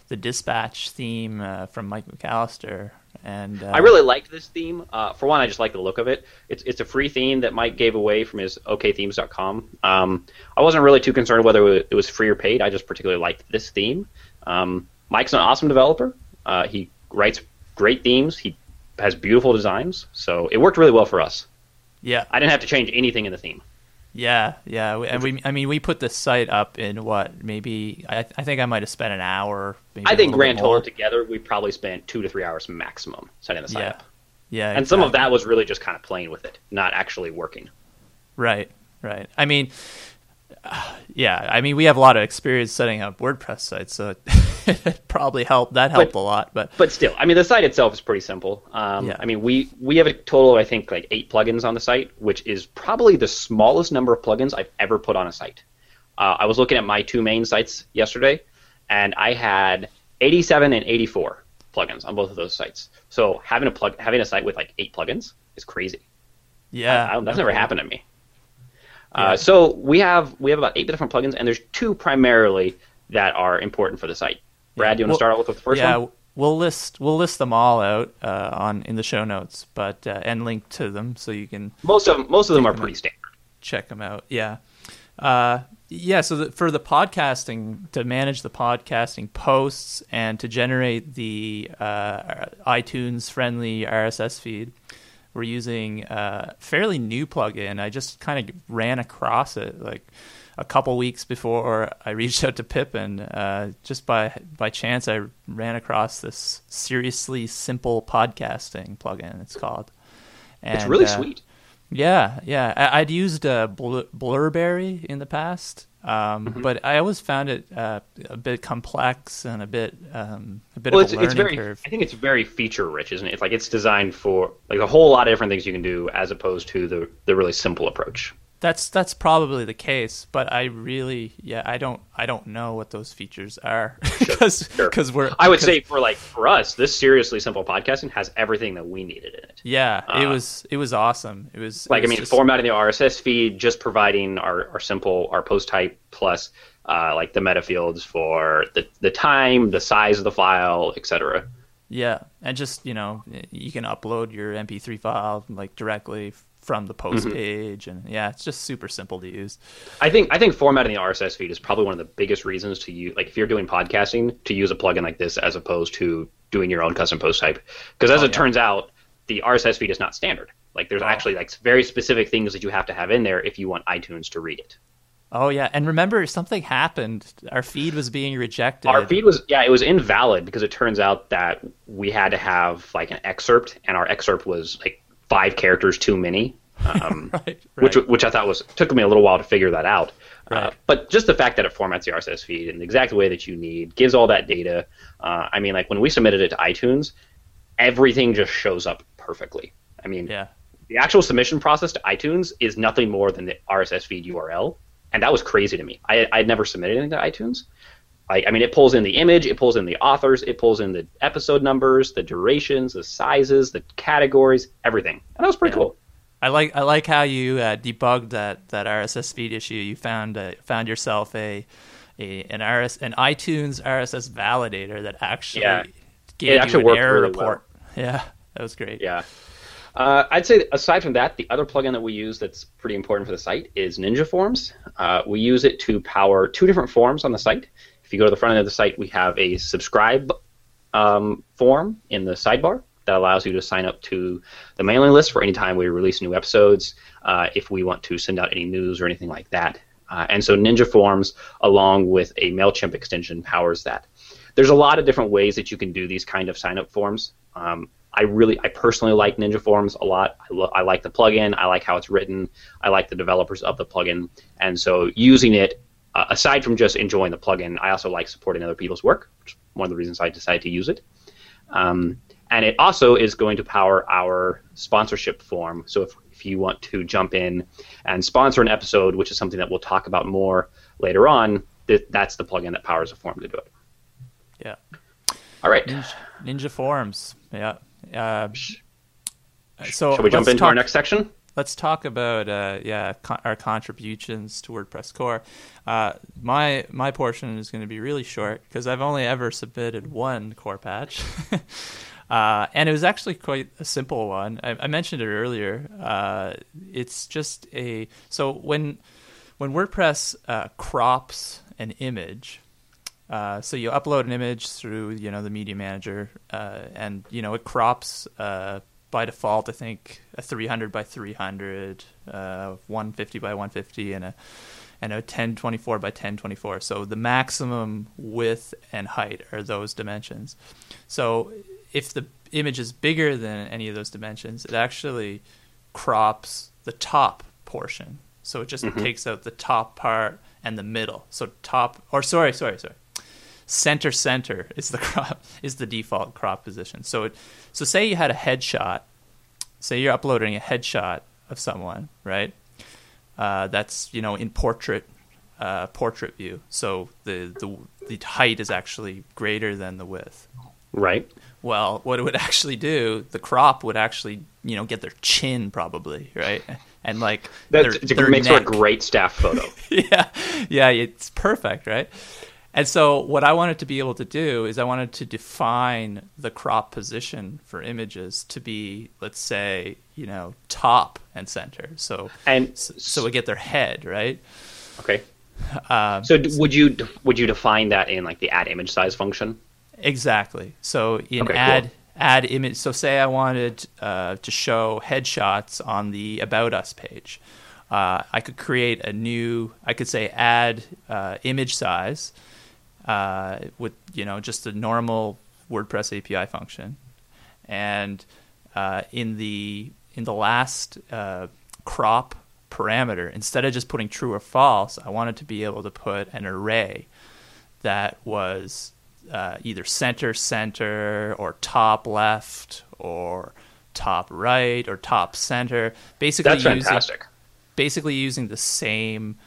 the dispatch theme uh, from Mike McAlister, and uh, I really liked this theme. Uh, for one, I just like the look of it. It's it's a free theme that Mike gave away from his OKThemes.com. Um, I wasn't really too concerned whether it was free or paid. I just particularly liked this theme. Um, Mike's an awesome developer. Uh, he writes great themes. He has beautiful designs. So it worked really well for us. yeah, I didn't have to change anything in the theme. Yeah, yeah, we, and we, I mean, we put the site up in what maybe I, I think I might have spent an hour. Maybe I a think little grand bit total together, we probably spent two to three hours maximum setting the site Yeah, up. yeah, And some of that was really just kind of playing with it, not actually working. Right, right. I mean, uh, [sighs] yeah, I mean, we have a lot of experience setting up WordPress sites, so it [laughs] [laughs] probably helped. That helped a lot, but But still, I mean, the site itself is pretty simple. Um, Yeah. I mean, we we have a total, of, I think, like eight plugins on the site, which is probably the smallest number of plugins I've ever put on a site. Uh, I was looking at my two main sites yesterday, and I had 87 and 84 plugins on both of those sites. So having a plug, having a site with like eight plugins is crazy. yeah, I- I- that's no never happened to me. Yeah. Uh, so we have we have about eight different plugins, and there's two primarily that are important for the site. Brad, do you want Well, to start out with the first yeah, one? Yeah, we'll list we'll list them all out uh, on in the show notes, but uh, and link to them so you can Most of them, most of them are them pretty standard. check them out. Yeah, uh, yeah. So the, for the podcasting, to manage the podcasting posts and to generate the uh, iTunes friendly RSS feed, we're using a fairly new plugin. I just kind of ran across it like a couple weeks before I reached out to Pippin. Uh, just by by chance, I ran across this seriously simple podcasting plugin. It's called. And, It's really uh, sweet. yeah, yeah. I, I'd used uh, Blur, Blubrry in the past, um, Mm-hmm. but I always found it uh, a bit complex and a bit um, a bit Well, of it's, a learning it's very. curve. I think it's very feature rich, isn't it? It's like it's designed for like a whole lot of different things you can do, as opposed to the the really simple approach. That's that's probably the case, but I really, yeah, I don't I don't know what those features are because [laughs] Sure. we're. I would say for like for us, this seriously simple podcasting has everything that we needed in it. yeah, it uh, was it was awesome. It was it Like I mean, just- formatting the RSS feed, just providing our, our simple our post type plus uh, like the meta fields for the the time, the size of the file, etc. Yeah, and just you know, you can upload your MP3 file like directly from the post Mm-hmm. page, and yeah, it's just super simple to use. I think I think formatting the RSS feed is probably one of the biggest reasons to use like if you're doing podcasting to use a plugin like this as opposed to doing your own custom post type because as Oh, it yeah. turns out the RSS feed is not standard. Like there's Oh. actually like very specific things that you have to have in there if you want iTunes to read it. Oh yeah, and remember something happened. Our feed was being rejected. Our feed was yeah, it was invalid because it turns out that we had to have like an excerpt, and our excerpt was like five characters too many. Um, [laughs] right, right. Which which I thought was took me a little while to figure that out. Uh, but just the fact that it formats the RSS feed in the exact way that you need, gives all that data. Uh, I mean, like when we submitted it to iTunes, everything just shows up perfectly. I mean, Yeah. the actual submission process to iTunes is nothing more than the RSS feed URL, and that was crazy to me. I I'd never submitted anything to iTunes. Like, I mean, it pulls in the image, it pulls in the authors, it pulls in the episode numbers, the durations, the sizes, the categories, everything, and that was pretty Yeah. cool. I like I like how you uh, debugged that that RSS feed issue. You found uh, found yourself a, a an RS an iTunes RSS validator that actually Yeah. gave It actually you an error really well. report. [laughs] Yeah, that was great. Yeah. Uh, I'd say aside from that, the other plugin that we use that's pretty important for the site is Ninja Forms. Uh, we use it to power two different forms on the site. If you go to the front end of the site, we have a subscribe um, form in the sidebar that allows you to sign up to the mailing list for any time we release new episodes, uh, if we want to send out any news or anything like that. Uh, and so Ninja Forms, along with a MailChimp extension, powers that. There's a lot of different ways that you can do these kind of sign up forms. Um, I really, I personally like Ninja Forms a lot. I, lo- I like the plugin. I like how it's written. I like the developers of the plugin. And so using it, uh, aside from just enjoying the plugin, I also like supporting other people's work, which is one of the reasons I decided to use it. Um, and it also is going to power our sponsorship form. So if, if you want to jump in and sponsor an episode, which is something that we'll talk about more later on, th- that's the plugin that powers the form to do it. Yeah. All right. Ninja, Ninja Forms. Yeah. Uh, so Shall we jump into our next section? Let's talk about uh, yeah our contributions to WordPress core. Uh, my my portion is going to be really short because I've only ever submitted one core patch, [laughs] uh, and it was actually quite a simple one. I, I mentioned it earlier. Uh, it's just a so when when WordPress uh, crops an image. Uh, so you upload an image through you know the media manager, uh, and you know it crops uh, by default. I think a 300 by 300, uh, 150 by 150, and a and a 1024 by 1024. So the maximum width and height are those dimensions. So if the image is bigger than any of those dimensions, it actually crops the top portion. So it just takes out the top part and the middle. So top or sorry, sorry, sorry. Center center is the [laughs] crop is the default crop position. So it so say you had a headshot. Say you're uploading a headshot of someone, right? Uh, that's you know in portrait uh, portrait view. So the, the the height is actually greater than the width. Right. Well, what it would actually do, the crop would actually, you know, get their chin probably, right? And like That's, their, their it makes for a great staff photo. [laughs] yeah, yeah, it's perfect, right? And so, what I wanted to be able to do is I wanted to define the crop position for images to be, let's say, you know, top and center. So, And so, so we get their head, right? okay. Um, So would you would you define that in like the add image size function? Exactly. So in Okay, cool. add add image. So say I wanted uh, to show headshots on the about us page. Uh, I could create a new. I could say add uh, image size uh, with you know just a normal WordPress API function, and uh, in the in the last uh, crop parameter, instead of just putting true or false, I wanted to be able to put an array that was uh, either center center or top left or top right or top center. Basically, That's using, fantastic. basically using the same.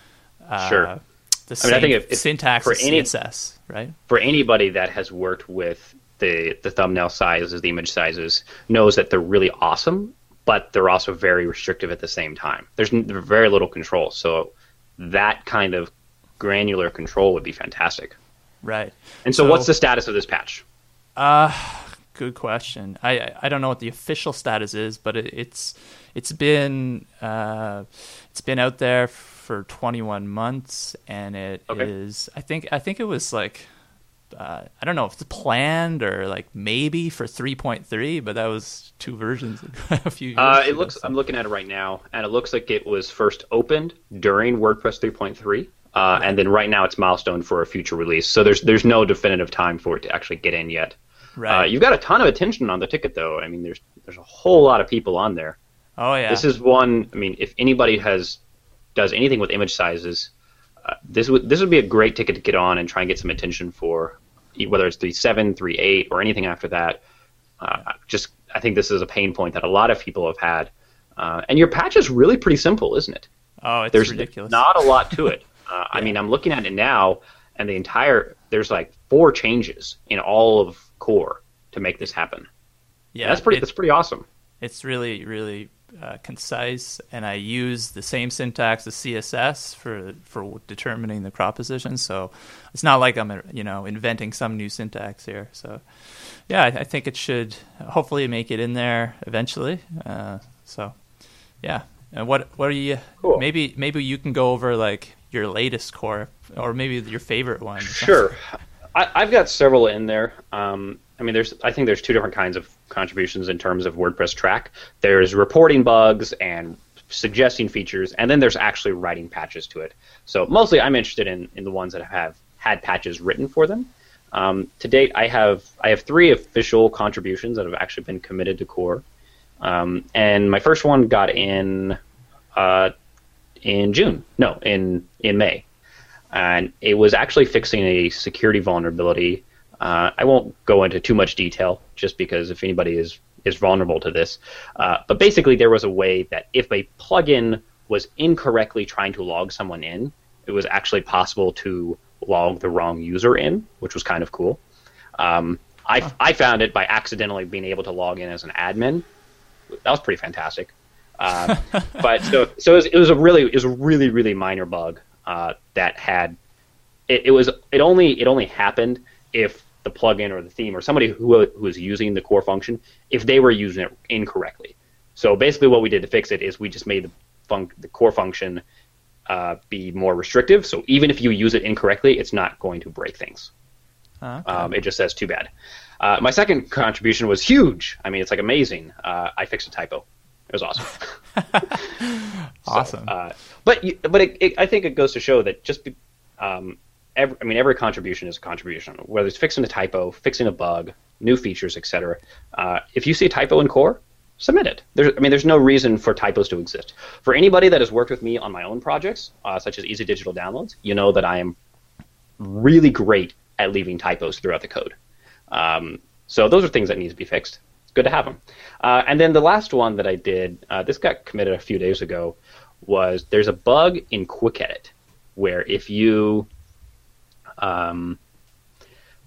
Uh, Sure. The I mean, I think if- syntax for any- CSS, right? For anybody that has worked with the the thumbnail sizes, the image sizes, knows that they're really awesome, but they're also very restrictive at the same time. There's very little control, so that kind of granular control would be fantastic. Right. And so, So- what's the status of this patch? Uh, good question. I I- I don't know what the official status is, but it, it's it's been uh, it's been out there for 21 months, and it is. Okay. I think I think it was like uh, I don't know if it's planned or like maybe for 3.3, but that was two versions [laughs] a few years Uh, it ago, looks. I'm looking at it right now, and it looks like it was first opened during WordPress 3.3, uh, and then right now it's milestone for a future release. So there's there's no definitive time for it to actually get in yet. Uh, right. you've got a ton of attention on the ticket, though. I mean, there's there's a whole lot of people on there. oh yeah. This is one. I mean, if anybody has does anything with image sizes, uh, this would this would be a great ticket to get on and try and get some attention for, whether it's 3.7, 3.8, or anything after that. Uh, just I think this is a pain point that a lot of people have had. Uh, and your patch is really pretty simple, isn't it? oh, it's ridiculous. There's ridiculous. not a lot to [laughs] it. Uh, I mean, I'm looking at it now, and the entire there's like four changes in all of Core to make this happen. yeah, that's pretty. it- that's pretty awesome. it's really really uh, concise and i use the same syntax as css for for determining the crop position so it's not like i'm uh, you know inventing some new syntax here so yeah i, I think it should hopefully make it in there eventually uh, so yeah and what what are you Cool. maybe maybe you can go over like your latest core or maybe your favorite one Sure. I, I've got several in there. Um, I mean, there's. I think there's two different kinds of contributions in terms of WordPress Trac. There's reporting bugs and suggesting features, and then there's actually writing patches to it. So mostly, I'm interested in, in the ones that have had patches written for them. Um, to date, I have I have three official contributions that have actually been committed to core, um, and my first one got in uh, in June. No, in in May and it was actually fixing a security vulnerability. Uh, I won't go into too much detail, just because if anybody is is vulnerable to this, uh, but basically there was a way that if a plugin was incorrectly trying to log someone in, it was actually possible to log the wrong user in, which was kind of cool. Um, I, I found it by accidentally being able to log in as an admin. That was pretty fantastic. Uh, [laughs] but so so it was, it was a really it was a really really minor bug uh, that had it, it was it only it only happened if the plugin or the theme or somebody who who was using the core function if they were using it incorrectly. So basically, what we did to fix it is we just made the func- the core function uh, be more restrictive. So even if you use it incorrectly, it's not going to break things. Okay. Um, it just says too bad. Uh, my second contribution was huge. I mean, it's like amazing. Uh, I fixed a typo. It was awesome. [laughs] [laughs] awesome Uh, but you, but it, it, I think it goes to show that just be, um, every, I mean every contribution is a contribution, whether it's fixing a typo, fixing a bug, new features, etc. Uh, if you see a typo in core, submit it. There's, I mean, there's no reason for typos to exist. For anybody that has worked with me on my own projects, uh, such as Easy Digital Downloads, you know that I am really great at leaving typos throughout the code. Um, so those are things that need to be fixed. It's good to have them. Uh, and then the last one that I did, uh, this got committed a few days ago, was there's a bug in Quick Edit where if you, um,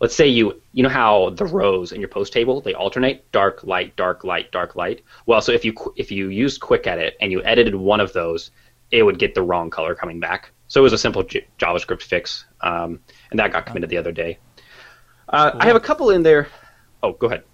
let's say you, you know how the rows in your post table they alternate dark, light, dark, light, dark, light. Well, so if you if you used Quick Edit and you edited one of those, it would get the wrong color coming back. So it was a simple J- JavaScript fix, um, and that got committed the other day. Uh, I have a couple in there. Oh, go ahead.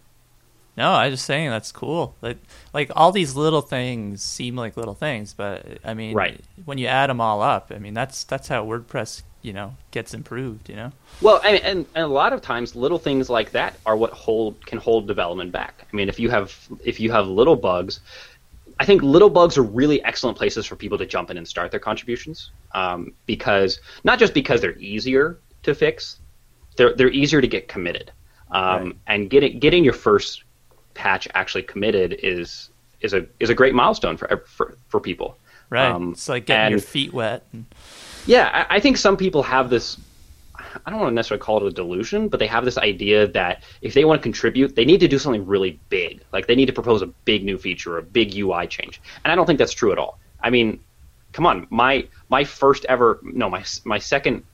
No, I was just saying that's cool. Like, like all these little things seem like little things, but I mean, Right. when you add them all up, I mean, that's that's how WordPress, you know, gets improved. You know. Well, and, and, and a lot of times, little things like that are what hold can hold development back. I mean, if you have if you have little bugs, I think little bugs are really excellent places for people to jump in and start their contributions. Um, because not just because they're easier to fix, they're they're easier to get committed. Um, Right. And getting getting your first patch actually committed is is a is a great milestone for for for people. Right. Um, it's like getting your feet wet. And, yeah, I, I think some people have this. I don't want to necessarily call it a delusion, but they have this idea that if they want to contribute, they need to do something really big. Like they need to propose a big new feature or a big UI change. And I don't think that's true at all. I mean, come on, my my first ever no, my my second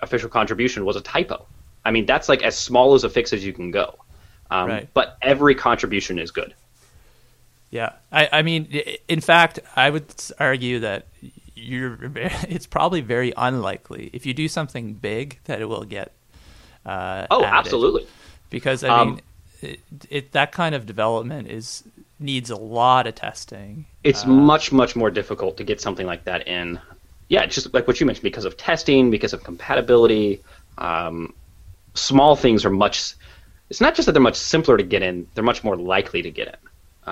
official contribution was a typo. I mean, that's like as small as a fix as you can go. Um, Right. But every contribution is good. yeah. I, I mean, in fact, I would argue that you're. [laughs] It's probably very unlikely if you do something big that it will get. Uh, Oh, added. absolutely. because I Um, mean, it, it that kind of development is needs a lot of testing. It's Uh, much, much more difficult to get something like that in. Yeah, just like what you mentioned, because of testing, because of compatibility. Um, small things are much. It's not just that they're much simpler to get in; they're much more likely to get in.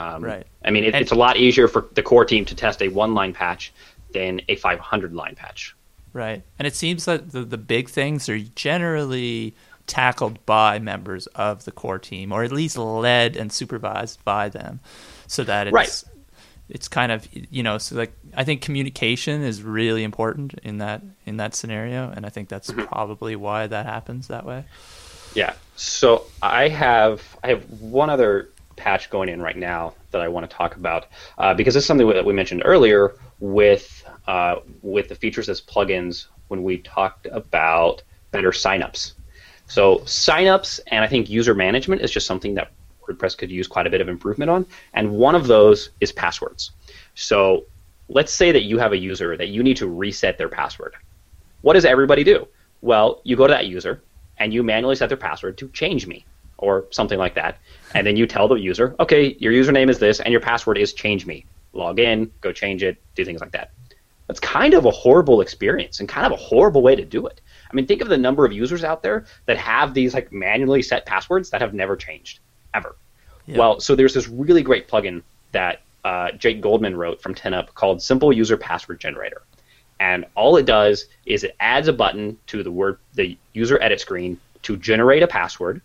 Um, right. I mean, it, it's a lot easier for the core team to test a one-line patch than a 500-line patch. Right, and it seems that the the big things are generally tackled by members of the core team, or at least led and supervised by them, so that it's right. it's kind of you know so like I think communication is really important in that in that scenario, and I think that's mm-hmm. probably why that happens that way. Yeah. So I have I have one other patch going in right now that I want to talk about uh, because it's something that we mentioned earlier with uh, with the features as plugins when we talked about better signups. So signups and I think user management is just something that WordPress could use quite a bit of improvement on, and one of those is passwords. So let's say that you have a user that you need to reset their password. What does everybody do? Well, you go to that user and you manually set their password to change me or something like that. And then you tell the user, okay, your username is this and your password is change me. Log in, go change it, do things like that. That's kind of a horrible experience and kind of a horrible way to do it. I mean, think of the number of users out there that have these like manually set passwords that have never changed ever. Yeah. Well, so there's this really great plugin that uh, Jake Goldman wrote from 10up called Simple User Password Generator. And all it does is it adds a button to the word the user edit screen to generate a password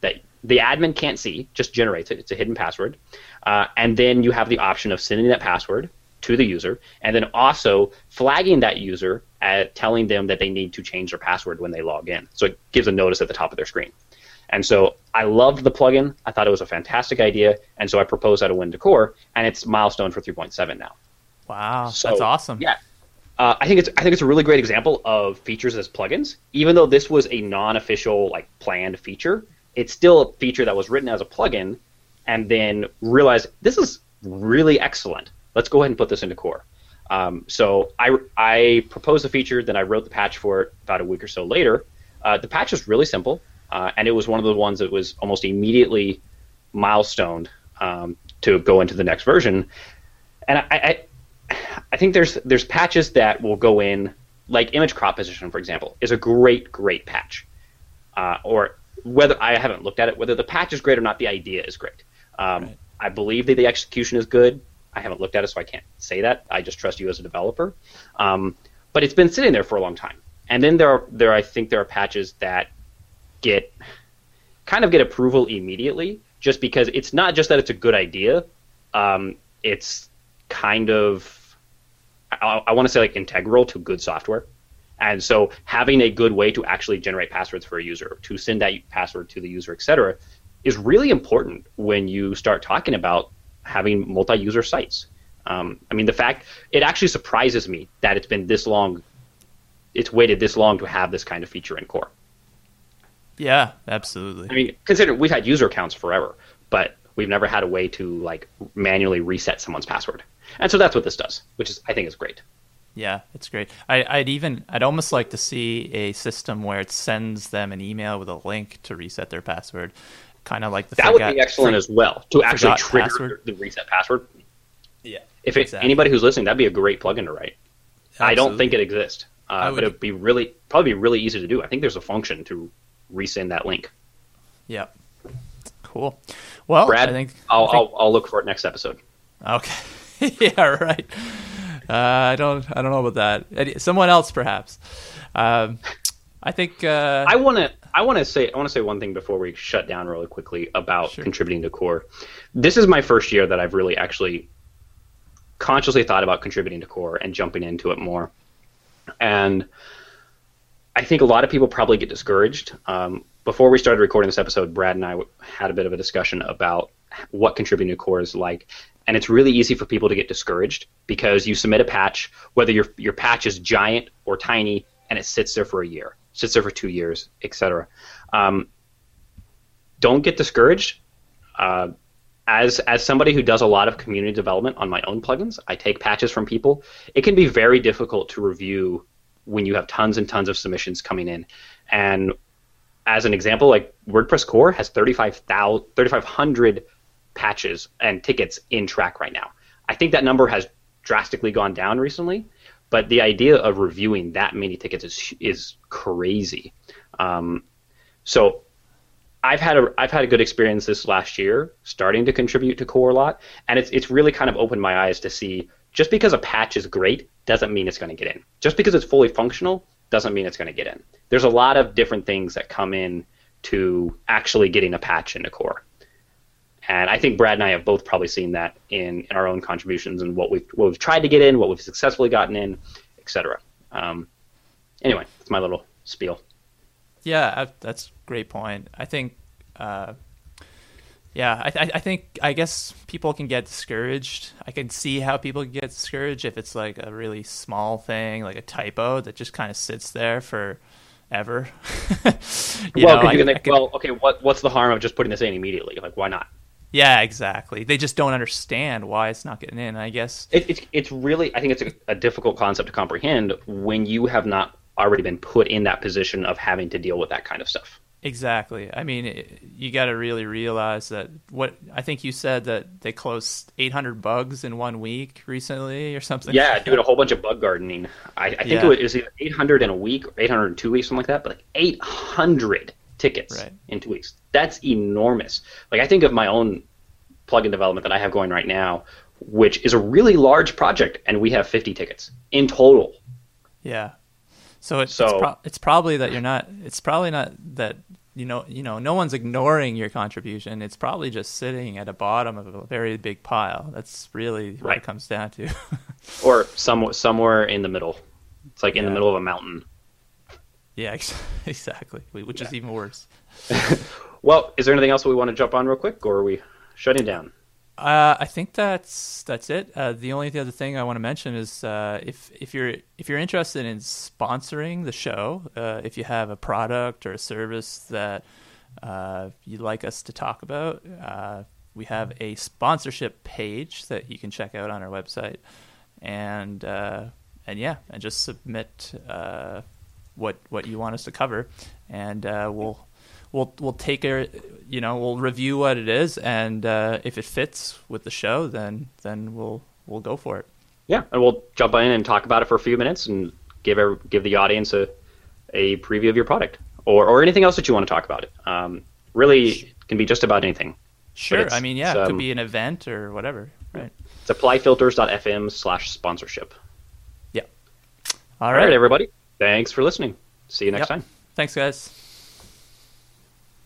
that the admin can't see, just generates it. It's a hidden password. Uh, and then you have the option of sending that password to the user, and then also flagging that user at telling them that they need to change their password when they log in. So it gives a notice at the top of their screen. And so I loved the plugin. I thought it was a fantastic idea, and so I proposed that to Win Decor, and it's milestone for 3.7 now. Wow, so, that's awesome. Yeah, uh, I think it's I think it's a really great example of features as plugins. Even though this was a non-official like planned feature, it's still a feature that was written as a plugin, and then realized this is really excellent. Let's go ahead and put this into core. Um, so I I proposed the feature, then I wrote the patch for it about a week or so later. Uh, the patch was really simple, uh, and it was one of the ones that was almost immediately milestoned um, to go into the next version. And I, I I think there's there's patches that will go in like image crop position, for example, is a great great patch. Uh, or whether I haven't looked at it, whether the patch is great or not, the idea is great. Um, right. I believe that the execution is good. I haven't looked at it, so I can't say that. I just trust you as a developer. Um, but it's been sitting there for a long time. And then there are there I think there are patches that get kind of get approval immediately, just because it's not just that it's a good idea. Um, it's kind of I, I want to say like integral to good software. And so having a good way to actually generate passwords for a user, to send that password to the user, etc., is really important when you start talking about having multi-user sites. Um, I mean, the fact it actually surprises me that it's been this long, it's waited this long to have this kind of feature in core. Yeah, absolutely. I mean, consider we've had user accounts forever, but we've never had a way to like manually reset someone's password, and so that's what this does, which is I think is great. Yeah, it's great. I, would even I'd almost like to see a system where it sends them an email with a link to reset their password, kind of like the that forgot, would be excellent as well to actually trigger password. the reset password. Yeah. If it, exactly. anybody who's listening, that'd be a great plugin to write. Absolutely. I don't think it exists, uh, would, but it'd be really probably be really easy to do. I think there's a function to resend that link. Yeah. Cool. Well, Brad, I think I'll, I think... I'll, I'll look for it next episode. Okay. [laughs] yeah. Right. Uh, I don't. I don't know about that. Someone else, perhaps. Um, I think. Uh, I want to. I want to say. I want to say one thing before we shut down really quickly about sure. contributing to core. This is my first year that I've really actually consciously thought about contributing to core and jumping into it more. And I think a lot of people probably get discouraged. Um, before we started recording this episode, Brad and I had a bit of a discussion about what contributing to core is like and it's really easy for people to get discouraged because you submit a patch, whether your your patch is giant or tiny, and it sits there for a year, sits there for two years, etc. Um, don't get discouraged. Uh, as as somebody who does a lot of community development on my own plugins, I take patches from people. It can be very difficult to review when you have tons and tons of submissions coming in. And as an example, like WordPress core has 3,500 patches and tickets in Trac right now. I think that number has drastically gone down recently, but the idea of reviewing that many tickets is is crazy. Um, So I've had a I've had a good experience this last year starting to contribute to core a lot, and it's it's really kind of opened my eyes to see just because a patch is great doesn't mean it's going to get in. Just because it's fully functional doesn't mean it's going to get in. There's a lot of different things that come in to actually getting a patch into core. And I think Brad and I have both probably seen that in, in our own contributions and what we've what we've tried to get in, what we've successfully gotten in, etc. Um, anyway, that's my little spiel. Yeah, that's a great point. I think, uh, yeah, I, I think I guess people can get discouraged. I can see how people get discouraged if it's like a really small thing, like a typo that just kind of sits there for ever. [laughs] well, know, you think, well, okay, what what's the harm of just putting this in immediately? Like, why not? Yeah, exactly. They just don't understand why it's not getting in. I guess it, it's it's really I think it's a, a difficult concept to comprehend when you have not already been put in that position of having to deal with that kind of stuff. Exactly. I mean, it, you got to really realize that what I think you said that they closed 800 bugs in one week recently or something. Yeah, doing a whole bunch of bug gardening. I, I think yeah. it was 800 in a week or 800 in two weeks, something like that. But like 800 tickets right. in two weeks. That's enormous. Like I think of my own plugin development that I have going right now, which is a really large project, and we have 50 tickets in total. Yeah. So, it, so it's, pro- it's probably that you're not. It's probably not that you know you know no one's ignoring your contribution. It's probably just sitting at the bottom of a very big pile. That's really what right. it comes down to. [laughs] or some, somewhere in the middle. It's like in yeah. the middle of a mountain. Yeah, [laughs] exactly. Which yeah. is even worse. [laughs] well, is there anything else we want to jump on real quick, or are we shutting down? Uh, I think that's that's it. Uh, the only other thing I want to mention is uh, if if you're if you're interested in sponsoring the show, uh, if you have a product or a service that uh, you'd like us to talk about, uh, we have a sponsorship page that you can check out on our website, and and yeah, and just submit what what you want us to cover, and uh, we'll we'll we'll take it. You know, we'll review what it is, and uh, if it fits with the show, then then we'll we'll go for it. Yeah, and we'll jump in and talk about it for a few minutes and give every, give the audience a a preview of your product or or anything else that you want to talk about. It um, really can be just about anything. Sure, I mean, yeah, it could um, be an event or whatever. Right. It's applyfilters.fm slash sponsorship. Yeah. All right. All right, everybody. Thanks for listening. See you next yep. time. Thanks, guys.